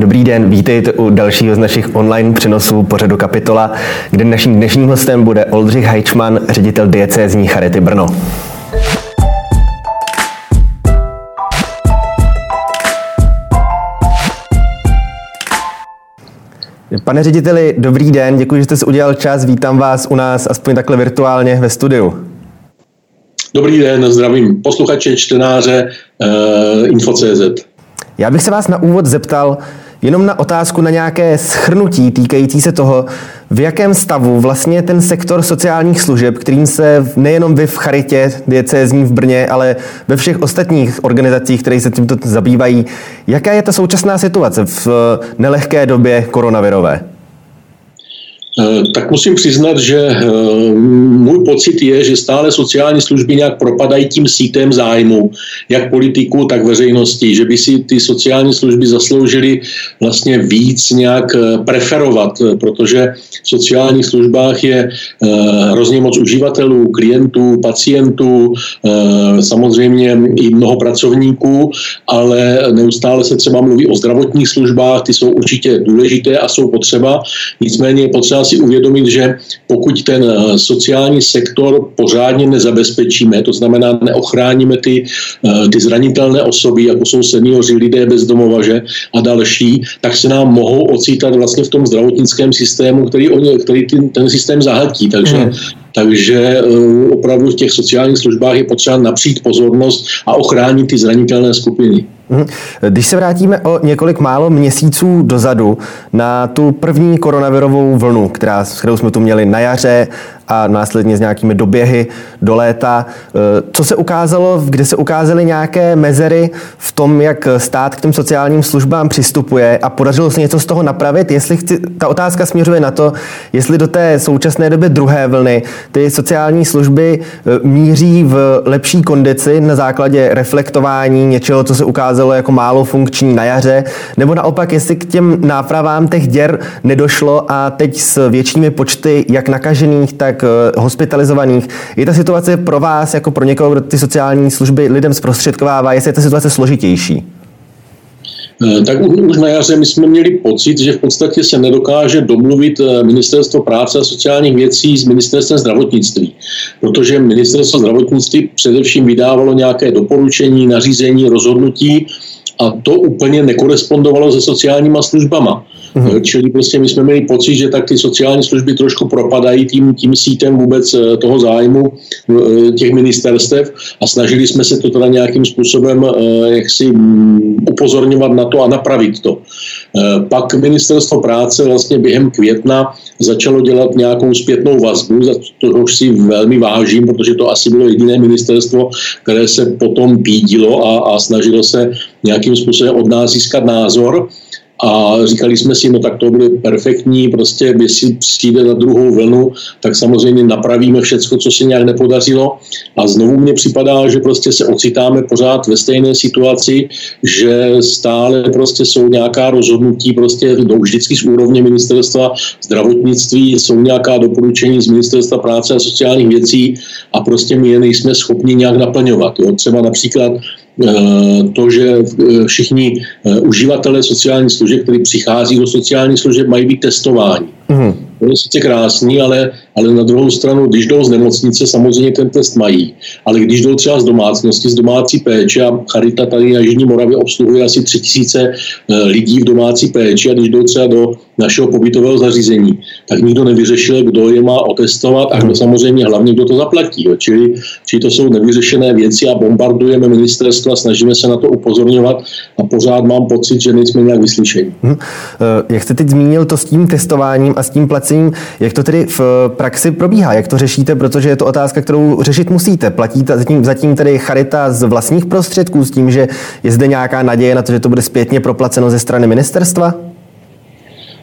Dobrý den, vítejte u dalšího z našich online přenosů pořadu Kapitola, kde naším dnešním hostem bude Oldřich Hajčman, ředitel diecézní Charity Brno. Pane řediteli, dobrý den, děkuji, že jste si udělal čas, vítám vás u nás aspoň takhle virtuálně ve studiu. Dobrý den, zdravím posluchače, čtenáře uh, Info.cz. Já bych se vás na úvod zeptal jenom na otázku na nějaké schrnutí týkající se toho, v jakém stavu vlastně ten sektor sociálních služeb, kterým se nejenom vy v Charitě diecézní v Brně, ale ve všech ostatních organizacích, které se tímto zabývají, jaká je ta současná situace v nelehké době koronavirové? Eh, tak musím přiznat, že eh, můj pocit je, že stále sociální služby nějak propadají tím sítem zájmu, jak politiků, tak veřejnosti, že by si ty sociální služby zasloužily vlastně víc nějak eh, preferovat, protože v sociálních službách je hrozně moc uživatelů, klientů, pacientů, samozřejmě i mnoho pracovníků, ale neustále se třeba mluví o zdravotních službách, ty jsou určitě důležité a jsou potřeba, nicméně je potřeba si uvědomit, že pokud ten eh, sociální sektor pořádně nezabezpečíme, to znamená neochráníme ty, eh, ty zranitelné osoby, jako jsou seniori, lidé bez domova že, a další, tak se nám mohou ocítat vlastně v tom zdravotnickém systému, který, oni, který ten, ten systém zahltí. Takže hmm. Takže eh, opravdu v těch sociálních službách je potřeba napřít pozornost a ochránit ty zranitelné skupiny. Mhm. Když se vrátíme o několik málo měsíců dozadu na tu první koronavirovou vlnu, která, kterou jsme tu měli na jaře a následně s nějakými doběhy do léta. Eh, co se ukázalo, kde se ukázaly nějaké mezery v tom, jak stát k těm sociálním službám přistupuje a podařilo se něco z toho napravit? Jestli chci, ta otázka směřuje na to, jestli do té současné doby druhé vlny ty sociální služby eh, míří v lepší kondici na základě reflektování něčeho, co se ukázalo jako málo funkční na jaře, nebo naopak, jestli k těm nápravám těch děr nedošlo a teď s většími počty jak nakažených, tak Eh, hospitalizovaných. Je ta situace pro vás, jako pro někoho, kdo ty sociální služby lidem zprostředkovává, jestli je ta situace složitější? Eh, tak už na jaře my jsme měli pocit, že v podstatě se nedokáže domluvit eh, ministerstvo práce a sociálních věcí s ministerstvem zdravotnictví, protože ministerstvo zdravotnictví především vydávalo nějaké doporučení, nařízení, rozhodnutí a to úplně nekorespondovalo se sociálníma službama. Mm-hmm. Čili prostě my jsme měli pocit, že tak ty sociální služby trošku propadají tím, tím sítem vůbec eh, toho zájmu eh, těch ministerstev a snažili jsme se to teda nějakým způsobem jaksi mm, upozorňovat na to a napravit to. Pak ministerstvo práce vlastně během května začalo dělat nějakou zpětnou vazbu, za to už si velmi vážím, protože to asi bylo jediné ministerstvo, které se potom pídilo a, a snažilo se nějakým způsobem od nás získat názor a říkali jsme si, no tak to bude perfektní, prostě si přijde na druhou vlnu, tak samozřejmě napravíme všecko, co se nějak nepodařilo a znovu mně připadá, že prostě se ocitáme pořád ve stejné situaci, že stále prostě jsou nějaká rozhodnutí prostě no, vždycky z úrovně ministerstva zdravotnictví, jsou nějaká doporučení z ministerstva práce a sociálních věcí a prostě my je nejsme schopni nějak naplňovat. Jo. Třeba například to, že eh, všichni eh, uživatelé sociálních služeb, kteří přichází do sociálních služeb, mají být testováni. Mm-hmm. To je sice krásný, ale, ale na druhou stranu, když jdou z nemocnice, samozřejmě ten test mají. Ale když jdou třeba z domácnosti, z domácí péče, a Charita tady na Jižní Moravě obsluhuje asi tři tisíce lidí v domácí péči, a když jdou třeba do našeho pobytového zařízení, tak nikdo nevyřešil, kdo je má otestovat a kdo samozřejmě hlavně, kdo to zaplatí. Jo. Čili, čili to jsou nevyřešené věci a bombardujeme ministerstvo a snažíme se na to upozorňovat a pořád mám pocit, že nejsme nějak vyslyšení. Hmm. Jak jste teď zmínil to s tím testováním a s tím placením, jak to tedy v praxi probíhá, jak to řešíte, protože je to otázka, kterou řešit musíte. Platí zatím, zatím tedy charita z vlastních prostředků s tím, že je zde nějaká naděje na to, že to bude zpětně proplaceno ze strany ministerstva?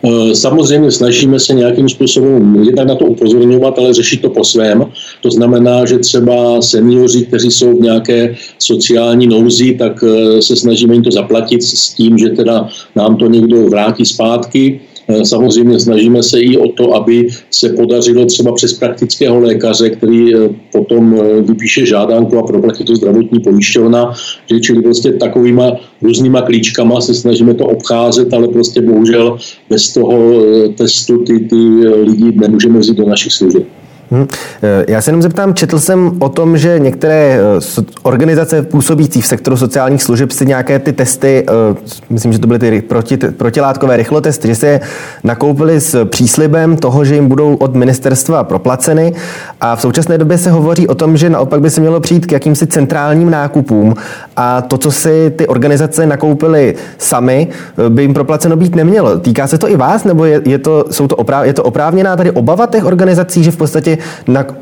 Eh, samozřejmě snažíme se nějakým způsobem jednak na to upozorňovat, ale řešit to po svém. To znamená, že třeba seniori, kteří jsou v nějaké sociální nouzi, tak eh, se snažíme jim to zaplatit s tím, že teda nám to někdo vrátí zpátky Samozřejmě snažíme se i o to, aby se podařilo třeba přes praktického lékaře, který potom vypíše žádánku a proplatí to zdravotní pojišťovna, čili prostě takovýma různýma klíčkama se snažíme to obcházet, ale prostě bohužel bez toho testu ty, ty lidi nemůžeme vzít do našich služeb. Hmm. Já se jenom zeptám, četl jsem o tom, že některé eh, organizace působící v sektoru sociálních služeb si nějaké ty testy, eh, myslím, že to byly ty proti, protilátkové rychlotesty, že se je nakoupili s příslibem toho, že jim budou od ministerstva proplaceny a v současné době se hovoří o tom, že naopak by se mělo přijít k jakýmsi centrálním nákupům a to, co si ty organizace nakoupily sami, by jim proplaceno být nemělo. Týká se to i vás, nebo je, je, to, jsou to opráv, je to oprávněná tady obava těch organizací, že v podstatě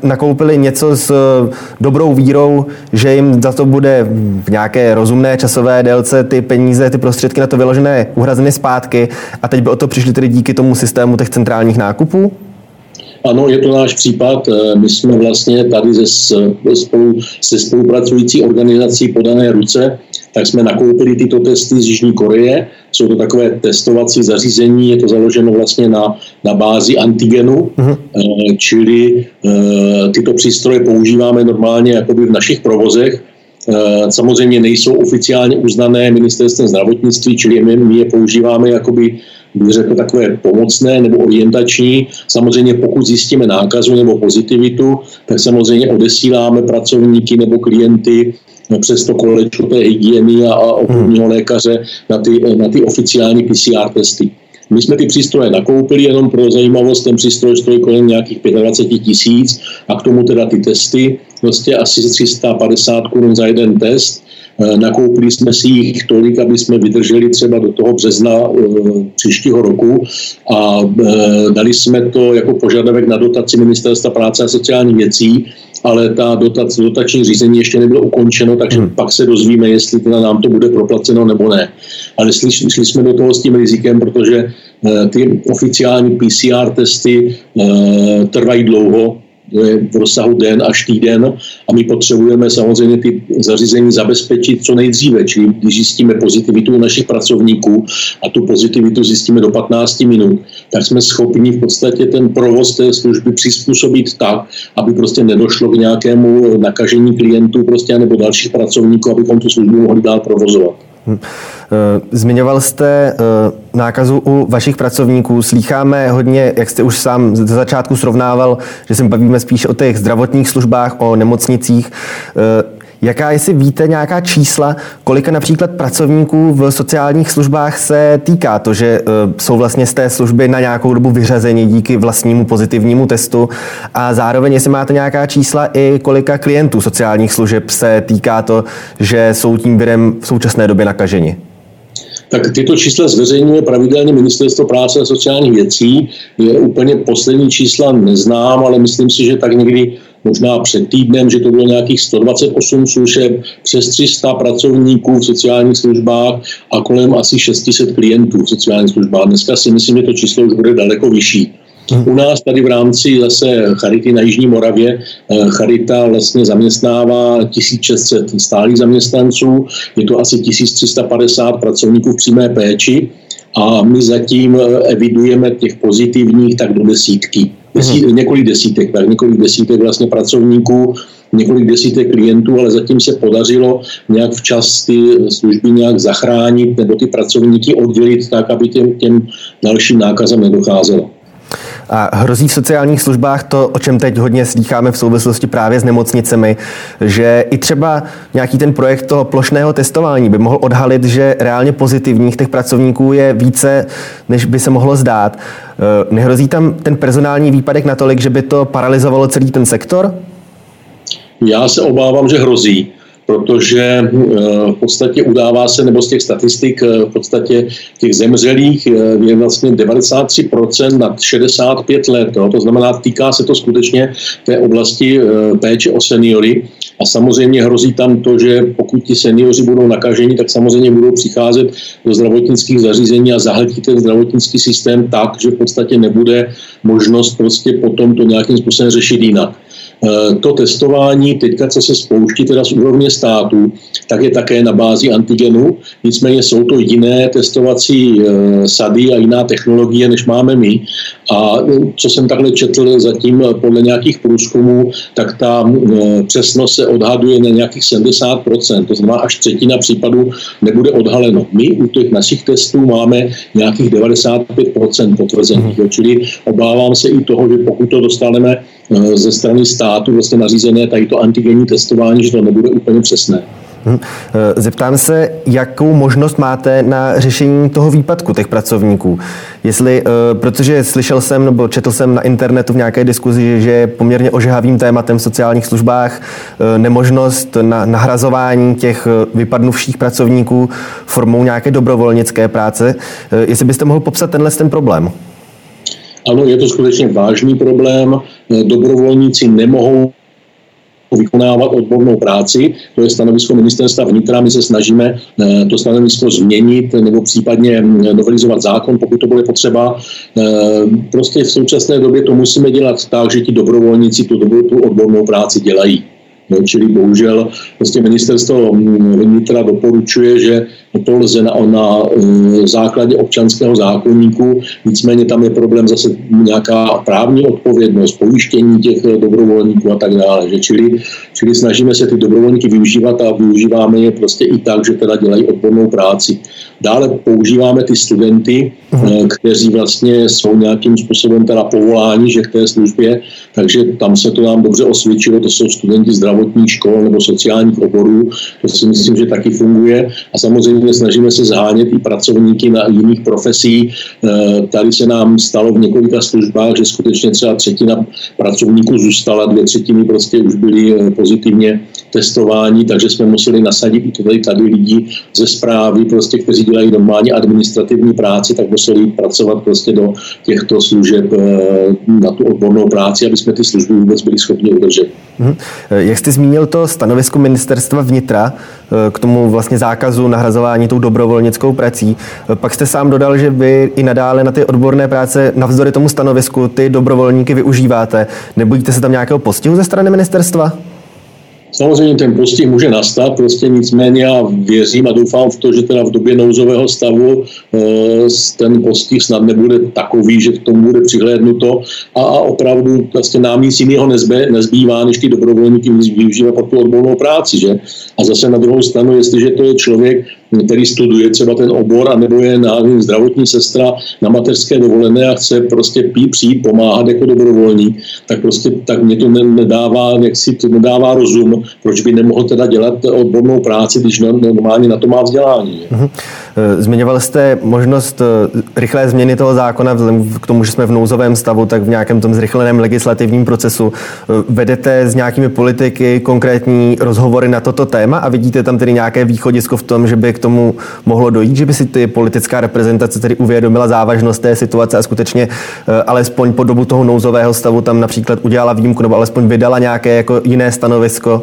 nakoupili něco s eh, dobrou vírou, že jim za to bude v nějaké rozumné časové délce ty peníze, ty prostředky na to vyložené uhrazeny zpátky a teď by o to přišli tedy díky tomu systému těch centrálních nákupů? Ano, je to náš případ. Eh, my jsme vlastně tady ze, spolu, se spolupracující organizací Podané ruce, tak jsme nakoupili tyto testy z Jižní Koreje. Jsou to takové testovací zařízení, je to založeno vlastně na, na bázi antigenu, uh-huh. čili eh, tyto přístroje používáme normálně jakoby v našich provozech. Samozřejmě nejsou oficiálně uznané ministerstvem zdravotnictví, čili my, my je používáme jakoby bych řekl, takové pomocné nebo orientační. Samozřejmě pokud zjistíme nákazu nebo pozitivitu, tak samozřejmě odesíláme pracovníky nebo klienty přes to kolečko té hygieny a, a obchodního lékaře na ty, na ty oficiální PCR testy. My jsme ty přístroje nakoupili jenom pro zajímavost, ten přístroj stojí kolem nějakých 25 tisíc a k tomu teda ty testy, vlastně asi 350 korun za jeden test nakoupili jsme si jich tolik, aby jsme vydrželi třeba do toho března eh, příštího roku a eh, dali jsme to jako požadavek na dotaci Ministerstva práce a sociálních věcí, ale ta dotac, dotační řízení ještě nebylo ukončeno, takže hmm. pak se dozvíme, jestli teda nám to bude proplaceno nebo ne. Ale šli, šli jsme do toho s tím rizikem, protože ty oficiální PCR testy trvají dlouho, v rozsahu den až týden a my potřebujeme samozřejmě ty zařízení zabezpečit co nejdříve, čili když zjistíme pozitivitu u našich pracovníků a tu pozitivitu zjistíme do 15 minut, tak jsme schopni v podstatě ten provoz té služby přizpůsobit tak, aby prostě nedošlo k nějakému nakažení klientů prostě nebo dalších pracovníků, abychom tu službu mohli dál provozovat. Eh, zmiňoval jste eh, nákazu u vašich pracovníků. Slýcháme hodně, jak jste už sám ze začátku srovnával, že se bavíme spíš o těch zdravotních službách, o nemocnicích. Jaká, jestli víte nějaká čísla, kolika například pracovníků v sociálních službách se týká to, že uh, jsou vlastně z té služby na nějakou dobu vyřazeni díky vlastnímu pozitivnímu testu a zároveň, jestli máte nějaká čísla i kolika klientů sociálních služeb se týká to, že jsou tím virem v současné době nakaženi? Tak tyto čísla zveřejňuje pravidelně Ministerstvo práce a sociálních věcí. Je úplně poslední čísla neznám, ale myslím si, že tak někdy možná před týdnem, že to bylo nějakých 128 služeb, přes 300 pracovníků v sociálních službách a kolem asi 600 klientů v sociálních službách. Dneska si myslím, že to číslo už bude daleko vyšší. U nás tady v rámci zase Charity na Jižní Moravě, eh, Charita vlastně zaměstnává 1600 stálých zaměstnanců, je to asi 1350 pracovníků v přímé péči a my zatím eh, evidujeme těch pozitivních tak do desítky. Desít, hmm. Několik desítek, tak několik desítek vlastně pracovníků, několik desítek klientů, ale zatím se podařilo nějak včas ty služby nějak zachránit nebo ty pracovníky oddělit tak, aby těm, těm dalším nákazem nedocházelo. A hrozí v sociálních službách to, o čem teď hodně slýcháme v souvislosti právě s nemocnicemi, že i třeba nějaký ten projekt toho plošného testování by mohl odhalit, že reálně pozitivních těch pracovníků je více, než by se mohlo zdát. E, nehrozí tam ten personální výpadek natolik, že by to paralizovalo celý ten sektor? Já se obávám, že hrozí protože eh, v podstatě udává se, nebo z těch statistik eh, v podstatě těch zemřelých eh, je vlastně 93% nad 65 let. Jo. To znamená, týká se to skutečně té oblasti péče o seniory. A samozřejmě hrozí tam to, že pokud ti seniori budou nakaženi, tak samozřejmě budou přicházet do zdravotnických zařízení a zahltí ten zdravotnický systém tak, že v podstatě nebude možnost prostě potom to nějakým způsobem řešit jinak. Eh, to testování teďka, co se spouští teda z úrovně státu, tak je také na bázi antigenu, nicméně jsou to jiné testovací eh, sady a jiná technologie, než máme my. A eh, co jsem takhle četl zatím podle nějakých průzkumů, tak ta přesnost se odhaduje na nějakých 70%, to znamená až třetina případů nebude odhaleno. My u těch našich testů máme nějakých 95% potvrzených, mm. čili obávám se i toho, že pokud to dostaneme ze strany státu vlastně nařízené tady to antigenní testování, že to nebude úplně přesné. Hm. Zeptám se, jakou možnost máte na řešení toho výpadku těch pracovníků. Jestli, eh, protože slyšel jsem nebo četl jsem na internetu v nějaké diskuzi, že je poměrně ožehavým tématem v sociálních službách eh, nemožnost na nahrazování těch vypadnuvších pracovníků formou nějaké dobrovolnické práce. Jestli byste mohl popsat tenhle ten problém? Ano, je to skutečně vážný problém. Dobrovolníci nemohou vykonávat odbornou práci. To je stanovisko ministerstva vnitra. My se snažíme eh, to stanovisko změnit nebo případně mm, novelizovat zákon, pokud to bude potřeba. Eh, prostě v současné době to musíme dělat tak, že ti dobrovolníci tu, tu odbornou práci dělají. No, čili bohužel prostě ministerstvo vnitra doporučuje, že to lze na, na e, základě občanského zákonníku, nicméně tam je problém zase nějaká právní odpovědnost, pojištění těch e, dobrovolníků a tak dále. Že čili, čili snažíme se ty dobrovolníky využívat a využíváme je prostě i tak, že teda dělají odbornou práci. Dále používáme ty studenty, uh-huh. kteří vlastně jsou nějakým způsobem teda povoláni, že k té službě, takže tam se to nám dobře osvědčilo, to jsou studenti zdravotních škol nebo sociálních oborů, to si myslím, že taky funguje a samozřejmě snažíme se zhánět i pracovníky na jiných profesí. Eh, tady se nám stalo v několika službách, že skutečně třeba třetina pracovníků zůstala, dvě třetiny prostě už byly pozitivně testování, takže jsme museli nasadit i tady, tady lidi ze zprávy, prostě, kteří dělají normálně administrativní práci, tak museli pracovat prostě do těchto služeb eh, na tu odbornou práci, aby jsme ty služby vůbec byli schopni udržet. Hmm. Jak jste zmínil to stanovisko ministerstva vnitra eh, k tomu vlastně zákazu nahrazování tou dobrovolnickou prací, pak jste sám dodal, že vy i nadále na ty odborné práce navzdory tomu stanovisku ty dobrovolníky využíváte. Nebojíte se tam nějakého postihu ze strany ministerstva? Samozřejmě ten postih může nastat, prostě nicméně já věřím a doufám v to, že teda v době nouzového stavu eh, ten postih snad nebude takový, že k tomu bude přihlédnuto a, a opravdu vlastně nám nic jiného nezbývá, nezbývá, než ty dobrovolníky využívat pro tu odbornou práci. Že? A zase na druhou stranu, jestliže to je člověk, který studuje třeba ten obor, anebo je nevím, zdravotní sestra na mateřské dovolené a chce prostě pí, přijít pomáhat jako dobrovolník, tak prostě tak mě to nedává, jak si to nedává rozum, proč by nemohl teda dělat odbornou práci, když normálně na to má vzdělání. Mhm. Zmiňoval jste možnost eh, rychlé změny toho zákona, vzhledem k tomu, že jsme v nouzovém stavu, tak v nějakém tom zrychleném legislativním procesu. Eh, vedete s nějakými politiky konkrétní rozhovory na toto téma a vidíte tam tedy nějaké východisko v tom, že by k tomu mohlo dojít, že by si ty politická reprezentace tedy uvědomila závažnost té situace a skutečně eh, alespoň po dobu toho nouzového stavu tam například udělala výjimku nebo alespoň vydala nějaké jako jiné stanovisko?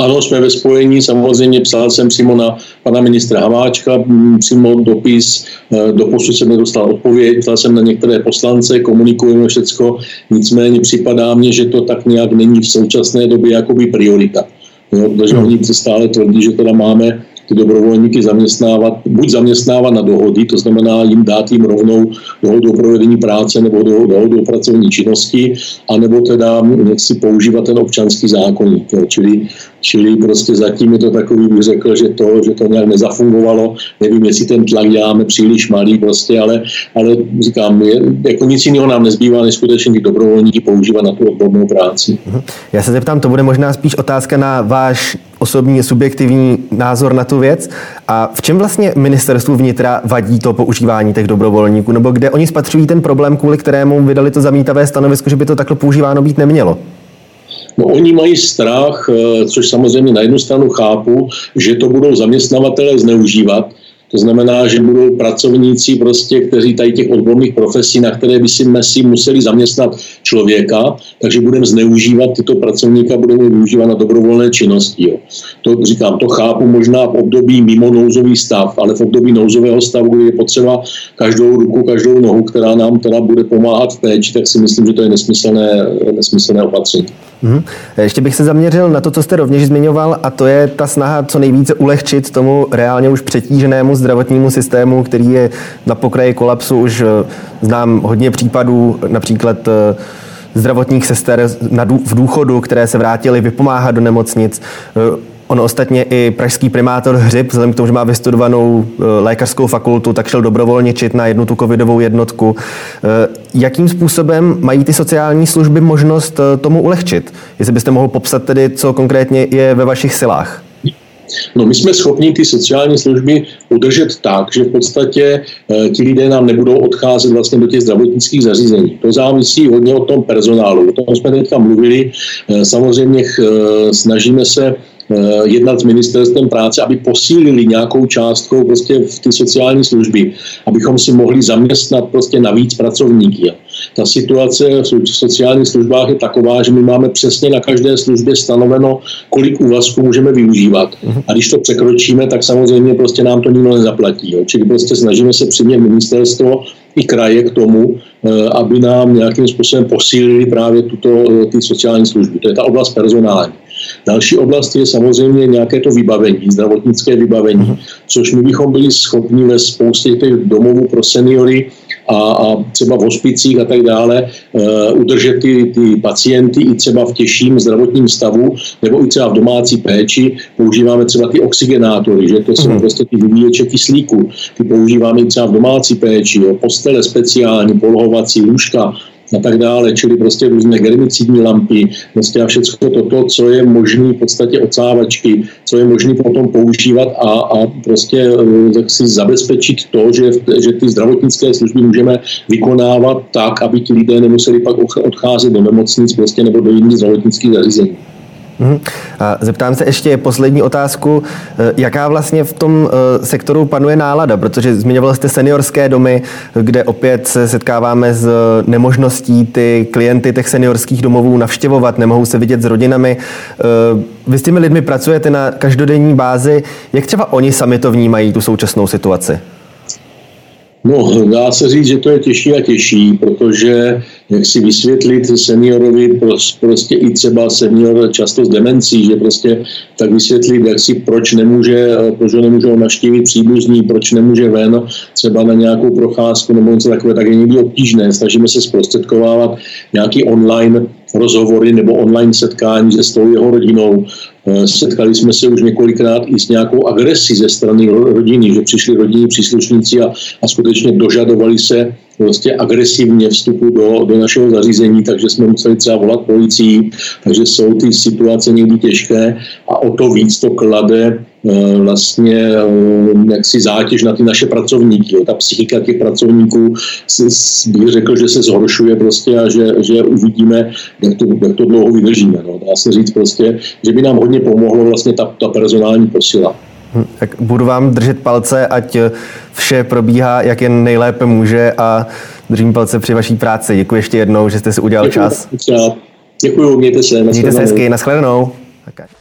Ano, jsme ve spojení, samozřejmě psal jsem přímo na pana ministra Hamáčka, přímo dopis, eh, do posud jsem nedostal odpověď, psal jsem na některé poslance, komunikujeme všecko, nicméně připadá mně, že to tak nějak není v současné době jakoby priorita. Jo, protože hmm. oni stále tvrdí, že teda máme ty dobrovolníky zaměstnávat, buď zaměstnávat na dohody, to znamená jim dát jim rovnou dohodu o provedení práce nebo dohodu o pracovní činnosti, anebo teda si používat ten občanský zákonník. Čili, čili prostě zatím je to takový, bych řekl, že to, že to nějak nezafungovalo. Nevím, jestli ten tlak děláme příliš malý, prostě, ale, ale říkám, je, jako nic jiného nám nezbývá, než skutečně ty dobrovolníky používat na tu odbornou práci. Mhm. Já se zeptám, to bude možná spíš otázka na váš osobní, subjektivní názor na tu věc. A v čem vlastně ministerstvu vnitra vadí to používání těch dobrovolníků? Nebo kde oni spatřují ten problém, kvůli kterému vydali to zamítavé stanovisko, že by to takhle používáno být nemělo? No, oni mají strach, eh, což samozřejmě na jednu stranu chápu, že to budou zaměstnavatele zneužívat, To znamená, že budou pracovníci, prostě, kteří tady těch odborných profesí, na které by si si museli zaměstnat člověka, takže budeme zneužívat tyto pracovníka, budeme využívat na dobrovolné činnosti. Jo. To říkám, to chápu možná v období mimo nouzový stav, ale v období nouzového stavu, kdy je potřeba každou ruku, každou nohu, která nám teda bude pomáhat v péči, tak si myslím, že to je nesmyslné, nesmyslné opatření. Hmm. Ještě bych se zaměřil na to, co jste rovněž zmiňoval, a to je ta snaha co nejvíce ulehčit tomu reálně už přetíženému zdravotnímu systému, který je na pokraji kolapsu. Už eh, znám hodně případů, například eh, zdravotních sester v důchodu, které se vrátily vypomáhat do nemocnic. On ostatně i pražský primátor Hřib, vzhledem k tomu, že má vystudovanou eh, lékařskou fakultu, tak šel dobrovolničit na jednu tu covidovou jednotku. Eh, jakým způsobem mají ty sociální služby možnost eh, tomu ulehčit? Jestli byste mohl popsat tedy, co konkrétně je ve vašich silách? No my jsme schopni ty sociální služby udržet tak, že v podstatě ti lidé nám nebudou odcházet vlastně do těch zdravotnických zařízení. To závisí hodně o tom personálu. O tom jsme teďka mluvili. Samozřejmě snažíme se jednat s ministerstvem práce, aby posílili nějakou částkou prostě v ty sociální služby, abychom si mohli zaměstnat prostě navíc pracovníky. Ta situace v sociálních službách je taková, že my máme přesně na každé službě stanoveno, kolik úvazků můžeme využívat. Mhm. A když to překročíme, tak samozřejmě prostě nám to nikdo nezaplatí. Jo. Čili prostě snažíme se přimět ministerstvo i kraje k tomu, eh, aby nám nějakým způsobem posílili právě tuto, eh, ty sociální služby. To je ta oblast personální. Další oblast je samozřejmě nějaké to vybavení, zdravotnické vybavení, mhm. což my bychom byli schopni ve spoustě těch domovů pro seniory a, a třeba v hospicích a tak dále uh, udržet ty, ty pacienty i třeba v těžším zdravotním stavu nebo i třeba v domácí péči. Používáme třeba ty oxygenátory, že to jsou mm. prostě ty vyvíječe kyslíku. Ty používáme i třeba v domácí péči, jo, postele speciální, polohovací lůžka, a tak dále, čili prostě různé germicidní lampy, prostě a všechno toto, co je možné v podstatě odsávačky, co je možné potom používat a, a prostě eh, tak si zabezpečit to, že, že ty zdravotnické služby můžeme vykonávat tak, aby ti lidé nemuseli pak odcházet do nemocnic prostě nebo do jiných zdravotnických zařízení. Mhm. A zeptám se ještě poslední otázku. Eh, jaká vlastně v tom eh, sektoru panuje nálada? Protože zmiňoval jste seniorské domy, kde opět se setkáváme s nemožností ty klienty těch seniorských domovů navštěvovat, nemohou se vidět s rodinami. Eh, vy s těmi lidmi pracujete na každodenní bázi. Jak třeba oni sami to vnímají, tu současnou situaci? No, dá se říct, že to je těžší a těžší, protože jak si vysvětlit seniorovi, prostě i třeba senior často s demencí, že prostě tak vysvětlit, jak si proč nemůže, proč ho nemůžou naštívit příbuzní, proč nemůže ven třeba na nějakou procházku nebo něco takové, tak je někdy obtížné. Snažíme se zprostředkovávat nějaký online rozhovory nebo online setkání se s tou jeho rodinou. Eh, setkali jsme se už několikrát i s nějakou agresí ze strany rodiny, že přišli rodinní příslušníci a, a skutečně dožadovali se prostě agresivně vstupu do, do našeho zařízení, takže jsme museli třeba volat policii, takže jsou ty situace někdy těžké a o to víc to klade vlastně eh, jaksi zátěž na ty naše pracovníky. Ta psychika těch pracovníků bych řekl, že se zhoršuje prostě a že, že uvidíme, jak to, jak to dlouho vydržíme. No. Dá se říct prostě, že by nám hodně pomohlo vlastně ta, ta personální posila. Hm, tak budu vám držet palce, ať vše probíhá, jak jen nejlépe může a držím palce při vaší práci. Děkuji ještě jednou, že jste si udělal Děkuji, čas. Děkuji, mějte se. Mějte se hezky, nashledanou. Okay.